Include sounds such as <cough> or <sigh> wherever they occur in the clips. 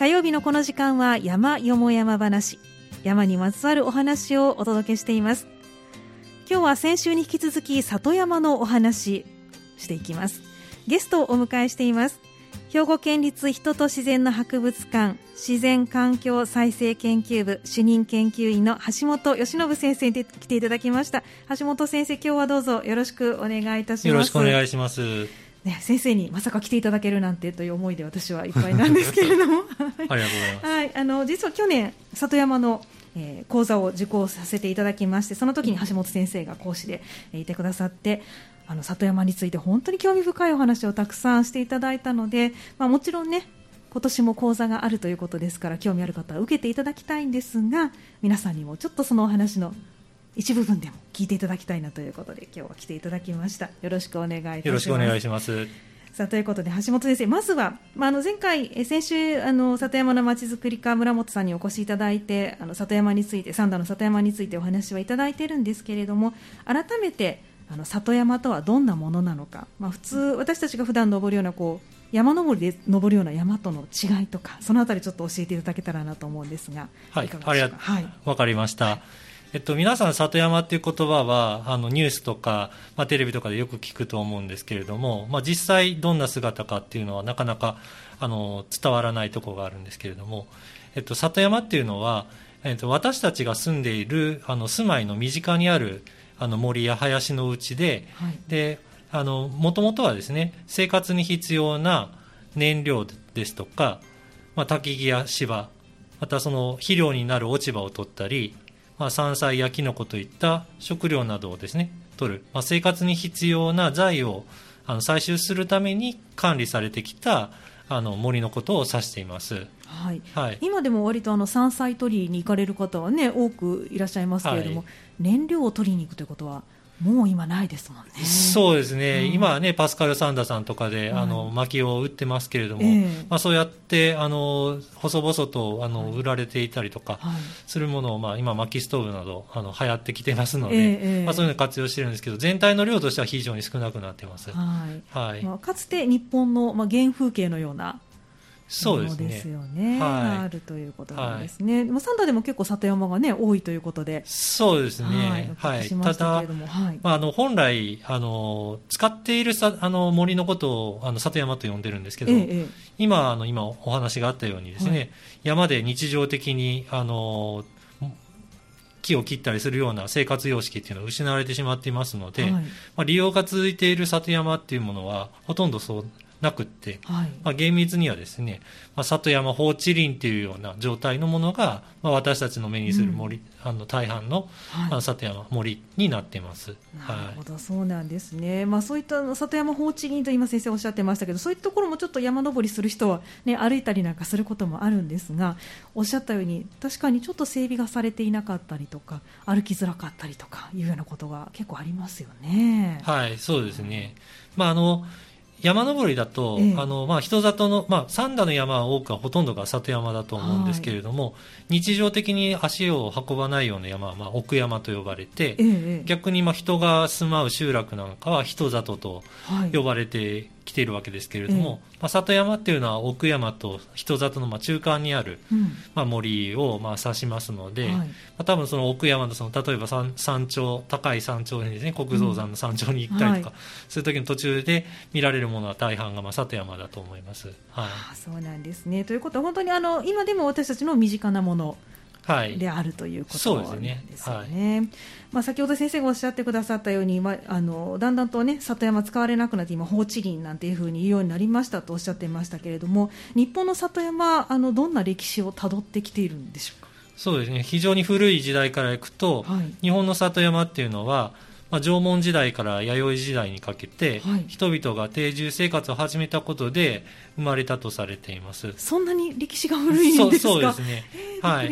火曜日のこの時間は山よも山話。山にまつわるお話をお届けしています。今日は先週に引き続き里山のお話していきます。ゲストをお迎えしています。兵庫県立人と自然の博物館自然環境再生研究部主任研究員の橋本義信先生に来ていただきました。橋本先生今日はどうぞよろしくお願いいたします。よろしくお願いします。ね、先生にまさか来ていただけるなんてという思いで私はいっぱいなんですけれども。<laughs> はい、あの実は去年里山のえー、講座を受講させていただきましてその時に橋本先生が講師でいてくださってあの里山について本当に興味深いお話をたくさんしていただいたので、まあ、もちろんね今年も講座があるということですから興味ある方は受けていただきたいんですが皆さんにもちょっとそのお話の一部分でも聞いていただきたいなということで今日は来ていただきました。よろしくお願いいたします。よろしくお願いします。さあということで橋本先生まずは、まあ、あの前回先週あの里山のまちづくり課村本さんにお越しいただいてあの里山について三田の里山についてお話はいただいているんですけれども改めてあの里山とはどんなものなのか、まあ、普通私たちが普段登るようなこう山登りで登るような山との違いとかそのあたりちょっと教えていただけたらなと思うんですがはいいありがはい、わかりました、えっと、皆さん、里山っていう言葉はあのニュースとか、まあ、テレビとかでよく聞くと思うんですけれども、まあ、実際どんな姿かっていうのはなかなかあの伝わらないところがあるんですけれども、えっと、里山っていうのは、えっと、私たちが住んでいるあの住まいの身近にあるあの森や林のうちで、はい、であのもともとはですね生活に必要な燃料ですとか、まあ、焚き木や芝またその肥料になる落ち葉を取ったり、まあ、山菜やキノコといった食料などをですね取る、まあ、生活に必要な財をあの採集するために管理されてきたあの森のことを指しています。はい、はい、今でも割とあの山菜取りに行かれる方はね多くいらっしゃいますけれども、はい、燃料を取りに行くということはもう今ないですもんね。そうですね。うん、今はね、パスカル・サンダーさんとかで、はい、あの、薪を売ってますけれども、えー、まあそうやって、あの、細々と、あの、売られていたりとか、するものを、まあ今、薪ストーブなど、あの、流行ってきてますので、えー、まあそういうの活用してるんですけど、全体の量としては非常に少なくなってます。はい。はい。まあ、かつて日本の、まあ、原風景のような、そうですよね、はい、あるということなんですね。はい、サンダーでも結構里山がね多いということで。そうですね。はい。ただ、はい、まああの本来あの使っているさあの森のことをあの里山と呼んでるんですけど、ええ、今あの今お話があったようにですね、はい、山で日常的にあの木を切ったりするような生活様式っていうのは失われてしまっていますので、はい、まあ、利用が続いている里山っていうものはほとんどそうなくって、はい、まあ、厳密にはですね、まあ、里山放置林っていうような状態のものが、まあ、私たちの目にする森、うん、あの大半の,、はい、里山森になっています。なるほど、そうなんですね。まあそういった里山放置林と今先生おっしゃってましたけど、そういったところもちょっと山登りする人はね歩いたりなんかすることもあるんですが、おっしゃったように確かにちょっと整備がされていなかったりとか、歩きづらかったりとかいうようなことが結構ありますよね。はい、そうですね。まああの。山登りだと、ええ、あのまあ、人里の、まあ、三田の山は多くはほとんどが里山だと思うんですけれども、はい、日常的に足を運ばないような山は、まあ、奥山と呼ばれて、え、逆にまあ人が住まう集落なんかは人里と呼ばれて来ているわけですけれども、まあ、里山っていうのは奥山と人里のまあ中間にある、まあ、森をまあ指しますので、はい、まあ、多分その奥山のその例えば山山頂高い山頂にですね国蔵山の山頂に行ったりとか、そうい。う時の途中で見られるものは大半がまあ里山だと思います。はい、あそうなんですね。ということは本当にあの今でも私たちの身近なものであるということなんですよね。まあ、先ほど先生がおっしゃってくださったように、まあ、あのだんだんと、ね、里山使われなくなって今放置林なんていうふうに言うようになりましたとおっしゃっていましたけれども日本の里山あのどんな歴史をたどってきているんでしょうか？そうですね。非常に古い時代からいくと、はい、日本の里山っていうのはまあ、縄文時代から弥生時代にかけて、はい、人々が定住生活を始めたことで生まれたとされています。そんなに歴史が古いんですか？そうですね、はい、はい、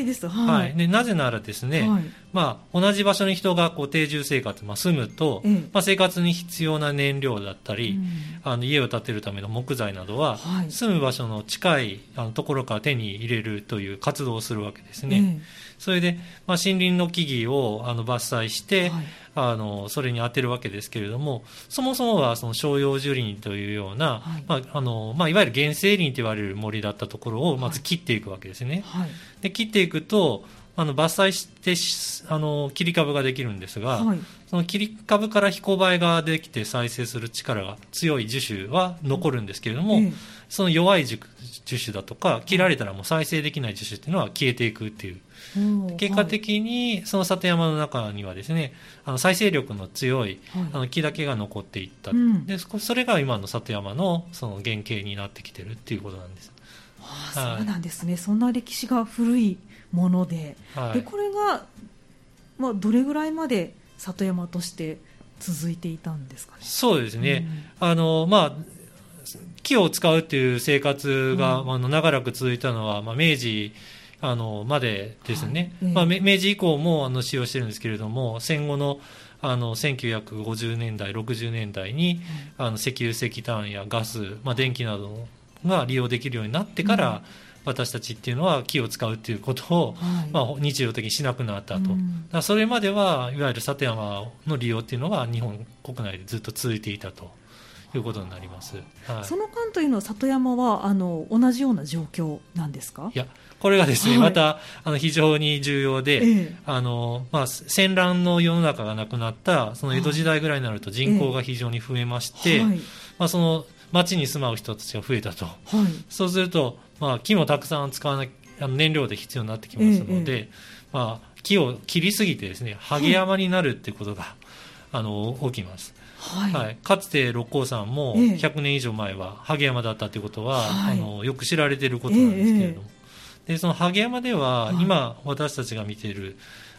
はい、でなぜならですね、はい、まあ、同じ場所に人がこう定住生活、まあ、住むと、ええ、まあ、生活に必要な燃料だったり、うん、あの家を建てるための木材などは、はい、住む場所の近いあのところから手に入れるという活動をするわけですね。え、それで、まあ、森林の木々をあの伐採して、はい、あのそれに当てるわけですけれどもそもそもはその照葉樹林というような、はい。まああのまあ、いわゆる原生林と言われる森だったところをまず切っていくわけですね。で切っていくとあの伐採してあの切り株ができるんですが、はい、その切り株からひこばえができて再生する力が強い樹種は残るんですけれども、うん、その弱い樹種だとか切られたらもう再生できない樹種っていうのは消えていくっていう。結果的にその里山の中にはですねあの再生力の強い、あの木だけが残っていった、うん、でそれが今の里山のその原型になってきてるっていうことなんです。ああそうなんですね、そんな歴史が古いもので。はい、でこれが、まあ、どれぐらいまで里山として続いていたんですかね？そうですね、うん、あのまあ木を使うっていう生活が、うん、あの長らく続いたのは、まあ、明治あのまでですね、はい、まあ、明治以降もあの使用してるんですけれども戦後のあの1950年代、60年代に、うん、あの石油、石炭やガス、まあ、電気などが利用できるようになってから、うん。私たちっていうのは木を使うっていうことを、はい、まあ、日常的にしなくなったと、うん、それまではいわゆる里山の利用っていうのが日本国内でずっと続いていたということになります、はい、その間というのは里山はあの同じような状況なんですか？いやこれがですね、はい、またあの非常に重要で、ええ、あのまあ、戦乱の世の中がなくなったその江戸時代ぐらいになると人口が非常に増えまして、はい、まあ、その町に住まう人たちが増えたと、はい、そうすると、まあ、木もたくさん使わなあの燃料で必要になってきますので、え、まあ、木を切りすぎてですねハゲ山になるっていうことが、あの起きます。はい、はい、かつて六甲山も100年以上前は萩山だったということは、あのよく知られていることなんですけれども、でその萩山では、今私たちが見ている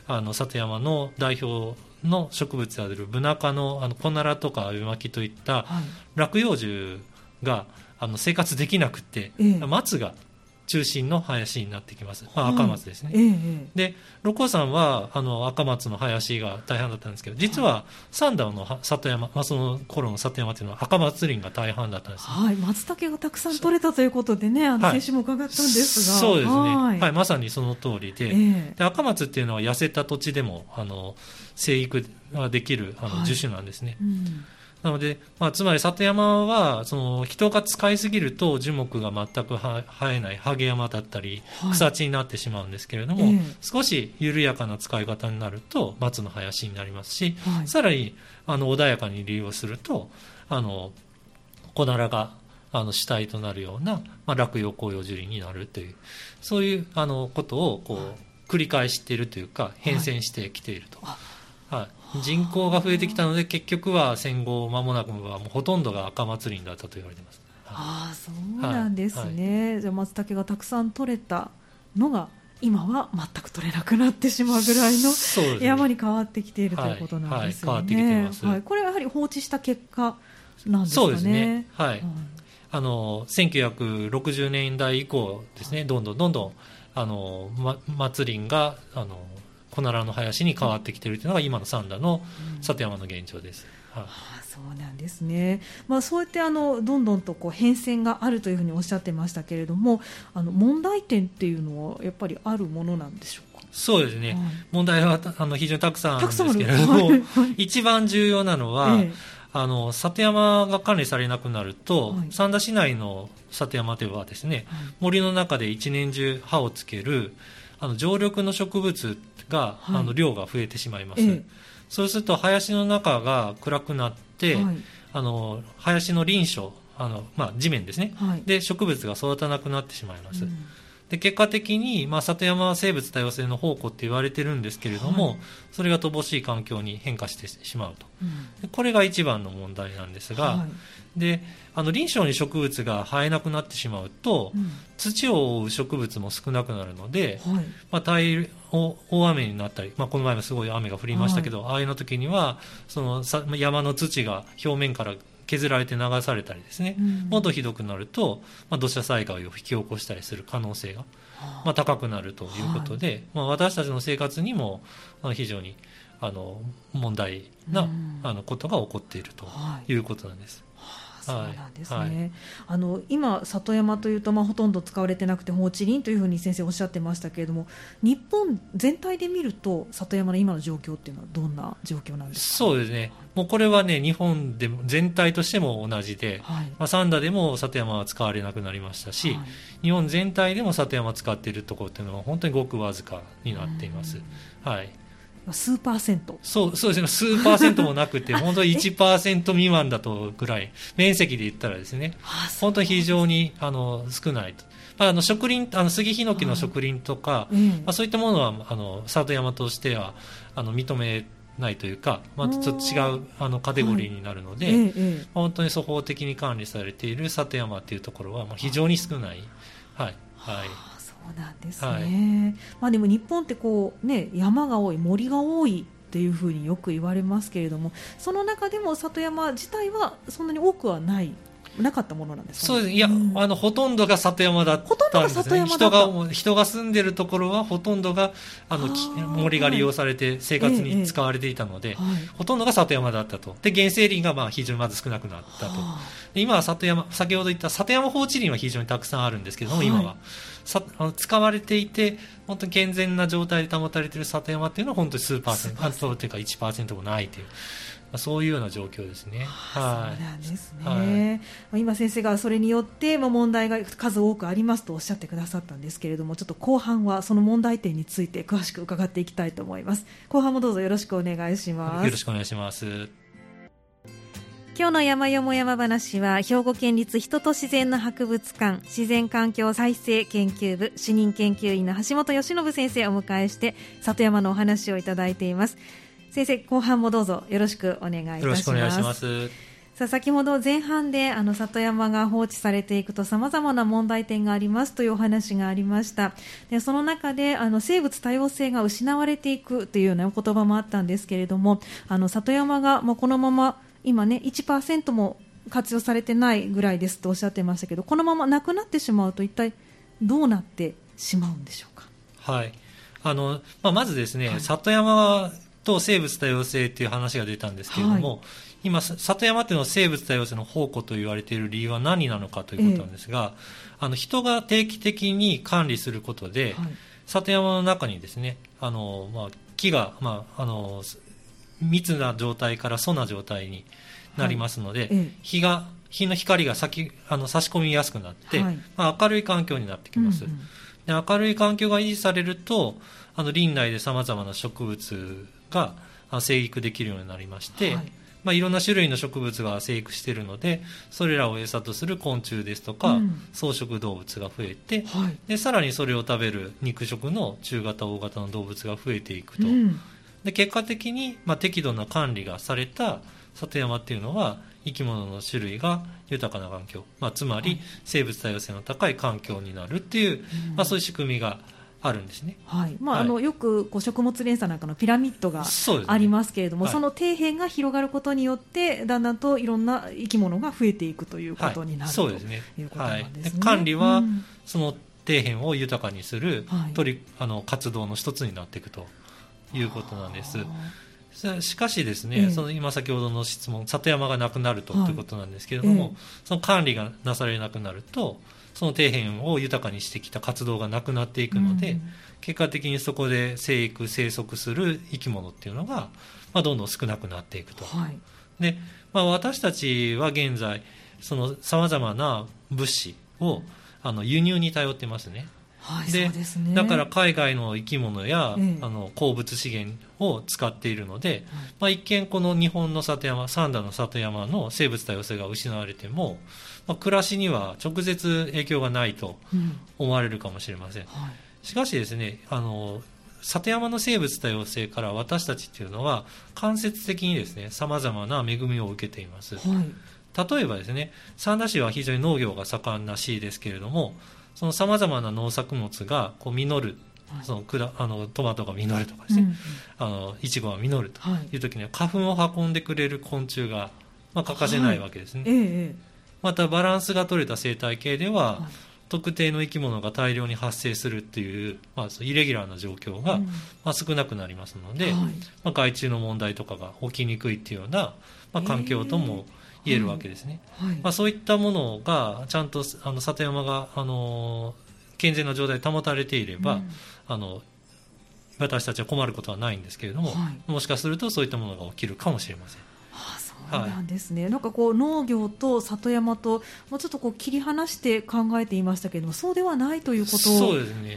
あの里山の代表の植物であるブナ科のあのコナラとかアベマキといった落葉樹があの生活できなくて、松が中心の林になってきます、まあ、赤松ですね、ええ、で六甲山はあの赤松の林が大半だったんですけど実は三段の里山、まあ、その頃の里山というのは赤松林が大半だったんです、はい、松茸がたくさん取れたということでねあの先週も伺ったんですが、はい、そうですね、はい、はい、まさにその通りでえ、で赤松っていうのは痩せた土地でもあの生育ができるあの樹種なんですね、うんなので、まあ、つまり里山はその人が使いすぎると樹木が全く生えないハゲ山だったり草地になってしまうんですけれども、はい、少し緩やかな使い方になると松の林になりますし、はい、さらにあの穏やかに利用するとあの小ならがあの主体となるような、まあ、落葉紅葉樹林になるというそういうあのことをこう繰り返しているというか変遷してきていると。はいはい、人口が増えてきたので結局は戦後間もなくはもうほとんどが赤松林だったと言われています、ああそうなんですね、はい、じゃあ松茸がたくさん取れたのが今は全く取れなくなってしまうぐらいの山に変わってきているということなんですよね。はい、これはやはり放置した結果なんですかね。そうですね。はい。あの1960年代以降ですね、どんどんどんどんあの、ま、松林があのコナラの林に変わってきているというのが今の三田の里山の現状です。はい、あそうなんですね、まあ、そうやってあのどんどんとこう変遷があるというふうにおっしゃってましたけれどもあの問題点っていうのはやっぱりあるものなんでしょうか？そうですね、はい、問題はあの非常にたくさんあるんですけれども、一番重要なのは、ええ、あの里山が管理されなくなると、はい、三田市内の里山ではですね、はい、森の中で一年中葉をつけるあの常緑の植物が、はい、あの量が増えてしまいます、ええ、そうすると林の中が暗くなって、はい、あの林の林床あの、まあ、地面ですね、はい、で植物が育たなくなってしまいます、うん、で結果的に、まあ、里山は生物多様性の宝庫って言われてるんですけれども、それが乏しい環境に変化してしまうと、うん、これが一番の問題なんですが、であの臨床に植物が生えなくなってしまうと、うん、土を覆う植物も少なくなるので、はい、まあ、大大雨になったり、まあ、この前もすごい雨が降りましたけど、はい、ああいうの時にはその山の土が表面から削られて流されたりですね、うん、もっとひどくなると、まあ、土砂災害を引き起こしたりする可能性が、まあ、高くなるということで、はい、まあ、私たちの生活にも非常にあの問題な、あのことが起こっているということなんです。そうなんですね、はい、あの今、里山というと、まあ、ほとんど使われてなくて放置林というふうに先生おっしゃってましたけれども日本全体で見ると里山の今の状況っていうのはどんな状況なんですか？そうですね、もうこれはね日本でも全体としても同じで、はい、まあ、三田でも里山は使われなくなりましたし、はい、日本全体でも里山を使っているところっていうのは本当にごくわずかになっています。はい数パーセント。そうそうですね。数パーセントもなくて本当に1%未満だとぐらい。面積で言ったらですね。本当に非常にあの少ないと。まあ、あの植林あの杉ヒノキの植林とか、まあ、そういったものはあの里山としてはあの認めないというか、まあ、ちょっと違うあのカテゴリーになるので、はい。まあ、本当に粗法的に管理されている里山っていうところはまあ非常に少ない。はい、はいそうなんですね、はい、まあ、でも日本ってこう、ね、山が多い森が多いっていうふうによく言われますけれどもその中でも里山自体はそんなに多くはないなかったものなんですか、ね、そうです。いや、うん、あのほとんどが里山だったんですね。人が人が住んでるところはほとんどがあの森が利用されて生活に使われていたので、ええはい、ほとんどが里山だったと。で原生林がまあ非常にまず少なくなったと。今は里山先ほど言った里山放置林は非常にたくさんあるんですけども、はい、今は。さあの使われていて本当に健全な状態で保たれている里山っていうのは本当に数パーセント、というか1%もないという。そういうような状況ですね。はい、そうなんですね。はい、今先生がそれによってまあ問題が数多くありますとおっしゃってくださったんですけれども、ちょっと後半はその問題点について詳しく伺っていきたいと思います。後半もどうぞよろしくお願いします。よろしくお願いします。今日の山よも山話は兵庫県立人と自然の博物館自然環境再生研究部主任研究員の橋本義信先生をお迎えして里山のお話をいただいています先生後半もどうぞよろしくお願いいたします。よろしくお願いします。さあ先ほど前半であの里山が放置されていくとさまざまな問題点がありますというお話がありました。でその中であの生物多様性が失われていくというような言葉もあったんですけれどもあの里山がもうこのまま今ね1%も活用されてないぐらいですとおっしゃってましたけどこのままなくなってしまうと一体どうなってしまうんでしょうか？はい。あのまあ、まずですね、はい、里山と生物多様性という話が出たんですけれども、はい、今、里山というのは生物多様性の宝庫と言われている理由は何なのかということなんですが、えあの人が定期的に管理することで、はい、里山の中にですねあの、まあ、木が、まあ、あの密な状態から粗な状態になりますので、はい、日が日の光が先あの差し込みやすくなって、はい、まあ、明るい環境になってきます、うんうん、で明るい環境が維持されるとあの林内でさまざまな植物が生育できるようになりまして、はい。まあ、いろんな種類の植物が生育しているのでそれらを餌とする昆虫ですとか、うん、草食動物が増えて、はい、でさらにそれを食べる肉食の中型大型の動物が増えていくと、うん、で結果的に、まあ、適度な管理がされた里山っていうのは生き物の種類が豊かな環境、まあ、つまり生物多様性の高い環境になるっていう、まあ、そういう仕組みがあるんですね、はい。まあ、はい、あのよくこう食物連鎖なんかのピラミッドがありますけれどもそ、ねの底辺が広がることによってだんだんといろんな生き物が増えていくということになる、はい、そうですね。いうことなんですね、管理は、その底辺を豊かにする、取りあの活動の一つになっていくということなんです。しかしですね、ええ、その今先ほどの質問里山がなくなると、はい、ということなんですけれども、え、その管理がなされなくなるとその底辺を豊かにしてきた活動がなくなっていくので、うん、結果的にそこで生育生息する生き物っていうのが、まあ、どんどん少なくなっていくと。はい、でまあ、私たちは現在さまざまな物資をあの輸入に頼ってますね。はい、で、ね、だから海外の生き物や、ええ、あの鉱物資源を使っているので、はい、まあ、一見この日本の里山三田の里山の生物多様性が失われても、まあ、暮らしには直接影響がないと思われるかもしれません、うんはい、しかしですねあの里山の生物多様性から私たちっていうのは間接的にですねさまざまな恵みを受けています、例えばですね三田市は非常に農業が盛んな市ですけれどもそのさまざまな農作物がこう実るそのくだあのトマトが実るとかですね、うんうん、あのいちごが実るという時には花粉を運んでくれる昆虫がまあ、欠かせないわけですね、はい。ええ、またバランスが取れた生態系では、はい、特定の生き物が大量に発生するっていう、まあ、イレギュラーな状況が、うん、まあ、少なくなりますので、まあ、害虫の問題とかが起きにくいっていうような、まあ、環境とも言えるわけですね、まあ、そういったものがちゃんとあの里山があの健全な状態で保たれていれば、うん、あの私たちは困ることはないんですけれども、はい、もしかするとそういったものが起きるかもしれません。はあそうなんですね、はい、なんかこう農業と里山ともうちょっとこう切り離して考えていましたけれどもそうではないということ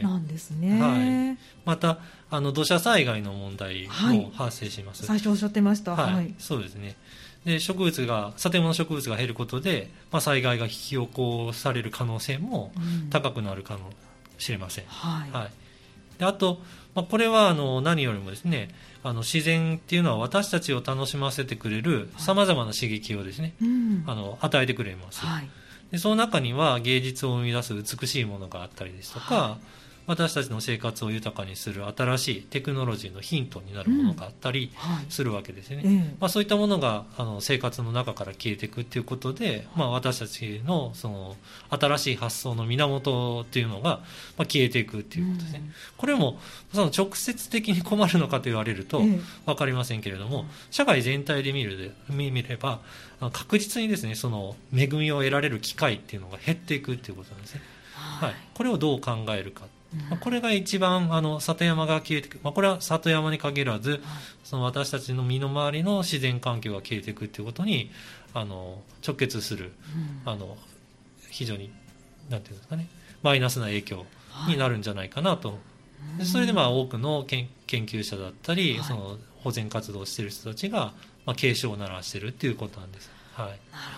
なんですね。はい、またあの土砂災害の問題も発生します、最初おっしゃってました、はい、そうですねで植物が建物植物が減ることで、まあ、災害が引き起こされる可能性も高くなるかもしれません、うん、はい、はい、であと、まあ、これはあの何よりもですねあの自然っていうのは私たちを楽しませてくれるさまざまな刺激をですね、うん、あの与えてくれます、はい、でその中には芸術を生み出す美しいものがあったりですとか、はい私たちの生活を豊かにする新しいテクノロジーのヒントになるものがあったりするわけですね、うんはい、まあ、そういったものがあの生活の中から消えていくっていうことで、まあ、私たちのその新しい発想の源っていうのが、まあ、消えていくっていうことですね、うん、これもその直接的に困るのかと言われると分かりませんけれども、社会全体で見るで見れば確実にですねその恵みを得られる機会っていうのが減っていくっていうことなんですね。はい、これをどう考えるかまあ、これが一番あの里山が消えていく、まあ、これは里山に限らず、その私たちの身の回りの自然環境が消えていくということにあの直結する、あの非常になんていうんですかねマイナスな影響になるんじゃないかなと、でそれでまあ多くの研究者だったり、その保全活動をしている人たちが、まあ、警鐘を鳴らしているということなんです。はい、なる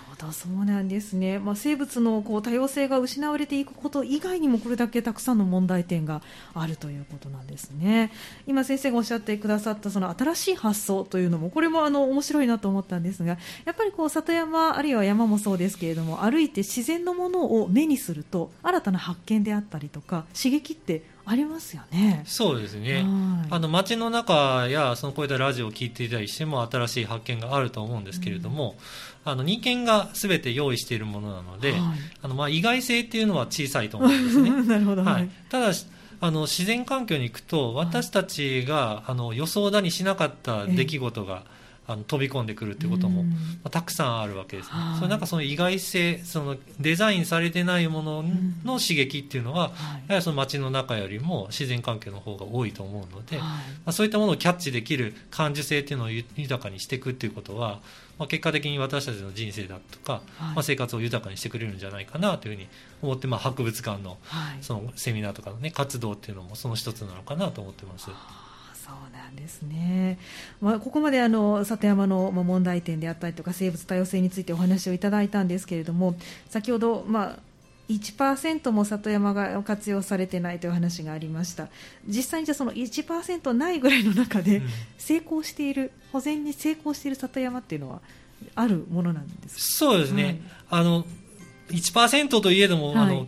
ほどそうなんですね、まあ、生物のこう多様性が失われていくこと以外にもこれだけたくさんの問題点があるということなんですね。今先生がおっしゃってくださったその新しい発想というのもこれもあの面白いなと思ったんですがやっぱりこう里山あるいは山もそうですけれども歩いて自然のものを目にすると新たな発見であったりとか刺激ってありますよね。そうですね。あの街の中やそのこういったラジオを聞いていたりしても新しい発見があると思うんですけれども、うん、あの人間がすべて用意しているものなので、はい、あのまあ意外性っていうのは小さいと思うんですね。<laughs> なるほど。はい。ただあの自然環境に行くと私たちが、あの予想だにしなかった出来事が、ええあの飛び込んでくるっていうことも、まあ、たくさんあるわけですね、それなんかその意外性そのデザインされてないものの刺激ってい。うのは、やはりその街の中よりも自然環境の方が多いと思うので、まあ、そういったものをキャッチできる感受性っていうのを豊かにしていくっていうことは、まあ、結果的に私たちの人生だとか、まあ、生活を豊かにしてくれるんじゃないかなというふうに思って、まあ、博物館のそのセミナーとかの、ね、活動っていうのもその一つなのかなと思ってます。そうなんですね、まあ、ここまであの里山の問題点であったりとか生物多様性についてお話をいただいたんですけれども先ほど、まあ、1%も里山が活用されてないという話がありました。実際にじゃその1%ないぐらいの中で成功している、保全に成功している里山っていうのはあるものなんですそうですね、はい、あの1%といえども、はい、あの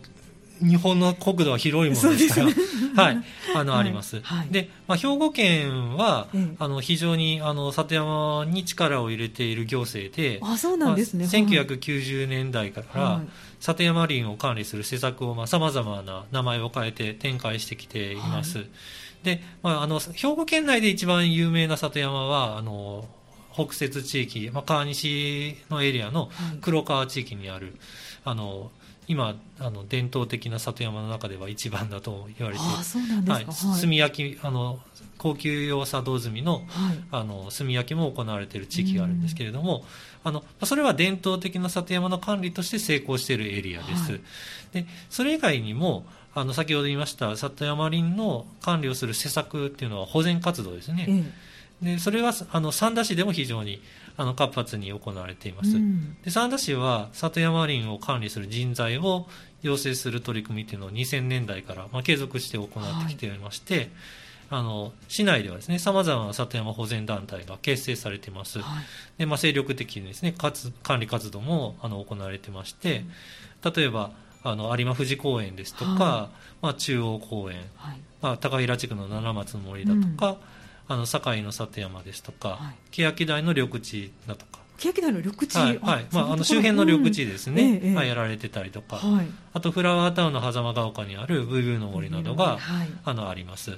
日本の国土は広いものですから、ね、はい、あの、はい、あります。はい、で、まあ、兵庫県は、ええ、あの、非常に、あの、里山に力を入れている行政で、あ、そうなんですね。まあ、1990年代から、はい、里山林を管理する施策を、まあ、様々な名前を変えて展開してきています。で、まあ、あの、兵庫県内で一番有名な里山は、あの、北摂地域、まあ、川西のエリアの黒川地域にある、あの今あの伝統的な里山の中では一番だと言われてはい、炭焼きあの高級用茶道炭のはい、あの炭焼きも行われている地域があるんですけれども、あのそれは伝統的な里山の管理として成功しているエリアです、はい、でそれ以外にもあの先ほど言いました里山林の管理をする施策っていうのは保全活動ですね、ええ、でそれはあの三田市でも非常にあの活発に行われています、うん、で三田市は里山林を管理する人材を養成する取り組みというのを2000年代から、まあ、継続して行ってきていまして、はい、あの市内ではですねさまざまな里山保全団体が結成されています、はい、でまあ、精力的にですね管理活動もあの行われてまして、うん、例えばあの有馬富士公園ですとか、はい、まあ、中央公園、まあ、高平地区の七松の森だとか、うんあの堺の里山ですとか、はい、欅台の緑地だとか。欅台の緑地、はいはい。まあ、あの周辺の緑地ですね、うん、はい、やられてたりとか、はい、あとフラワータウンの狭間が丘にあるブーブーの森などが、はい、あのあります。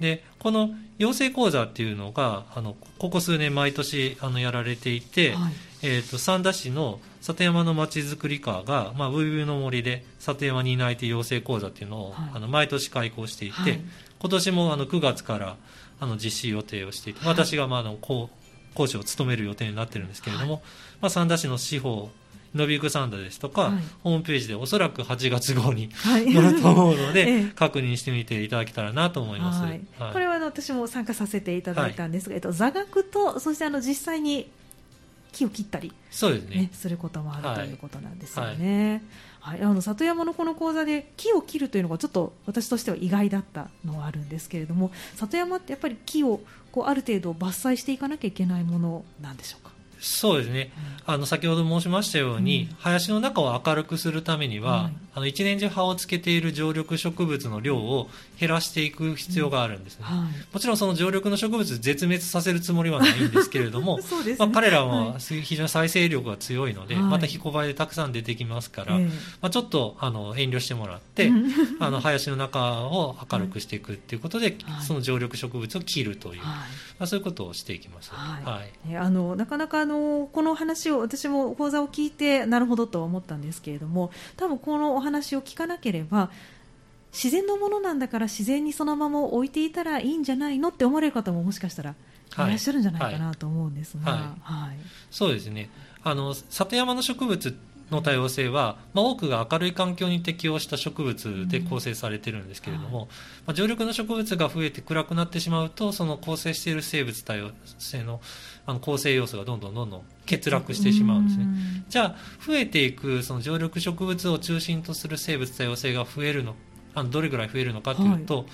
でこの養成講座っていうのがあのここ数年毎年あのやられていて、はい、えーと、三田市の里山のまちづくり課が、まあ、ブーブーの森で里山に担いて養成講座っていうのを、はい、あの毎年開講していて、今年もあの9月からあの実施予定をしていて、私がまああの講講師を務める予定になってるんですけれども、はい、まあ、三田市の司法伸びくサンダですとか、はい、ホームページでおそらく8月号に載ると思うので、は <laughs> い、確認してみていただけたらなと思います、はい、これは私も参加させていただいたんですが、えっと、座学とそしてあの実際に木を切ったり、そうですね、ね、することもあるということなんですよね。はい、あの里山のこの講座で木を切るというのがちょっと私としては意外だったのはあるんですけれども里山ってやっぱり木をこうある程度伐採していかなきゃいけないものなんでしょうか？そうですね、うん、あの先ほど申しましたように、うん、林の中を明るくするためには、あの一年中葉をつけている常緑植物の量を減らしていく必要があるんですね、うんはい、もちろんその常緑の植物絶滅させるつもりはないんですけれども <laughs> ね、まあ、彼らは非常に再生力が強いので、はい、またひこばえでたくさん出てきますから、まあ、ちょっとあの遠慮してもらって <laughs> あの林の中を明るくしていくっていうことで、その常緑植物を切るという、まあ、そういうことをしていきます。はい。あのなかなかあのこの話を私も講座を聞いてなるほどとは思ったんですけれども多分このお話を聞かなければ自然のものなんだから自然にそのまま置いていたらいいんじゃないのって思われる方ももしかしたらい。らっしゃるんじゃないかなと思うんですが、はい。はい、そうですね。あの里山の植物の多様性は、まあ、多くが明るい環境に適応した植物で構成されているんですけれども、うん、まあ、常緑の植物が増えて暗くなってしまうとその構成している生物多様性のあの構成要素がどんどんどんどん欠落してしまうんですね、じゃあ増えていくその常緑植物を中心とする生物多様性が増えるのあのどれぐらい増えるのかというと、はい、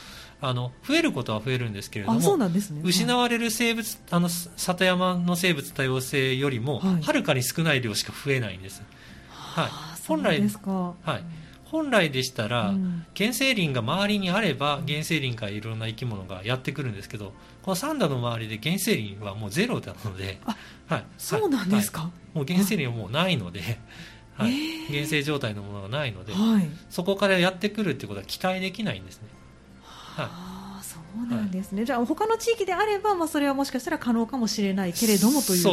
あの増えることは増えるんですけれども、ね、失われる生物あの里山の生物多様性よりもはるかに少ない量しか増えないんです。はい、本来はい本来でしたら、うん、原生林が周りにあれば原生林からいろんな生き物がやってくるんですけどこの三田の周りで原生林はもうゼロなので、はい、そうなんですか、はい、もう原生林はもうないので、はい、えー、原生状態のものがないので、はい、そこからやってくるってことは期待できないんですね。はいそうなんですね、はい、じゃあ他の地域であれば、まあ、それはもしかしたら可能かもしれないけれどもという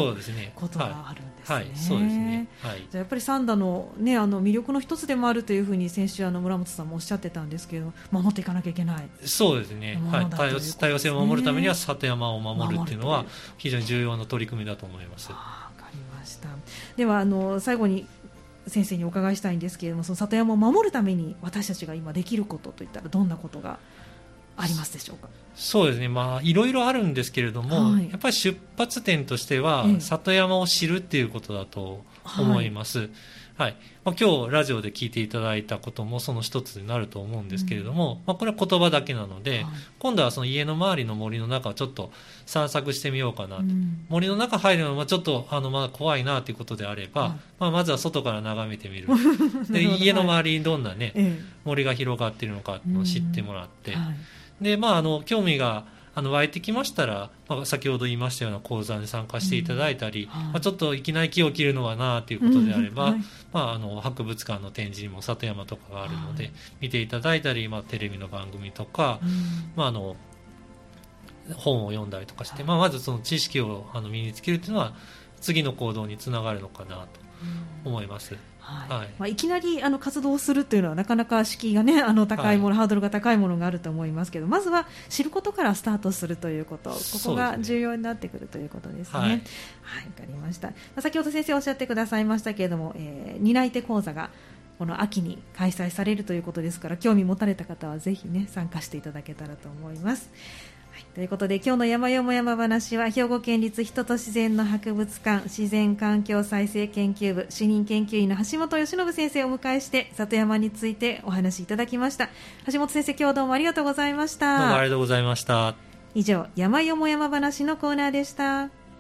ことがあるんですね。はい、そうですね、はい、じゃあやっぱり三田の,、ね、あの魅力の一つでもあるというふうに先週あの村本さんもおっしゃってたんですけど守っていかなきゃいけない。そうですね、はい、多様多様性を守るためには里山を守るっていうのは非常に重要な取り組みだと思います。わかりました。ではあの最後に先生にお伺いしたいんですけれどもその里山を守るために私たちが今できることといったらどんなことがありますでしょうか？そうですね、まあ、いろいろあるんですけれども、はい、やっぱり出発点としては、里山を知るっていうことだと思います。はい。はいまあ、今日ラジオで聞いていただいたこともその一つになると思うんですけれども、うん、まあ、これは言葉だけなので、はい、今度はその家の周りの森の中をちょっと散策してみようかなと、うん、森の中入るのはちょっとあのまだ怖いなということであれば、はい、まあ、まずは外から眺めてみる。<laughs> で家の周りにどんなね、はい、森が広がっているのかを知ってもらって、でまあ、あの興味があの湧いてきましたら、まあ、先ほど言いましたような講座に参加していただいたり、うんはい、まあ、ちょっといきなり木を切るのはなということであれば、うんはい、まあ、あの博物館の展示にも里山とかがあるので、はい、見ていただいたり、まあ、テレビの番組とか、うん、まあ、あの本を読んだりとかして、まあ、まずその知識をあの身につけるというのは次の行動につながるのかなと思います。はい。はい。まあ、いきなりあの活動するというのはなかなか敷居が、ね、あの高いもの、はい、ハードルが高いものがあると思いますけどまずは知ることからスタートするということ。ここが重要になってくるということですね。はい、はい、かりました。先ほど先生おっしゃってくださいましたけれども、えー、担い手講座がこの秋に開催されるということですから興味持たれた方はぜひ、ね、参加していただけたらと思います。ということで今日の山よも山話は兵庫県立人と自然の博物館自然環境再生研究部主任研究員の橋本由伸先生をお迎えして里山についてお話しいただきました。橋本先生今日どうもありがとうございました。どうもありがとうございました。以上山よも山話のコーナーでした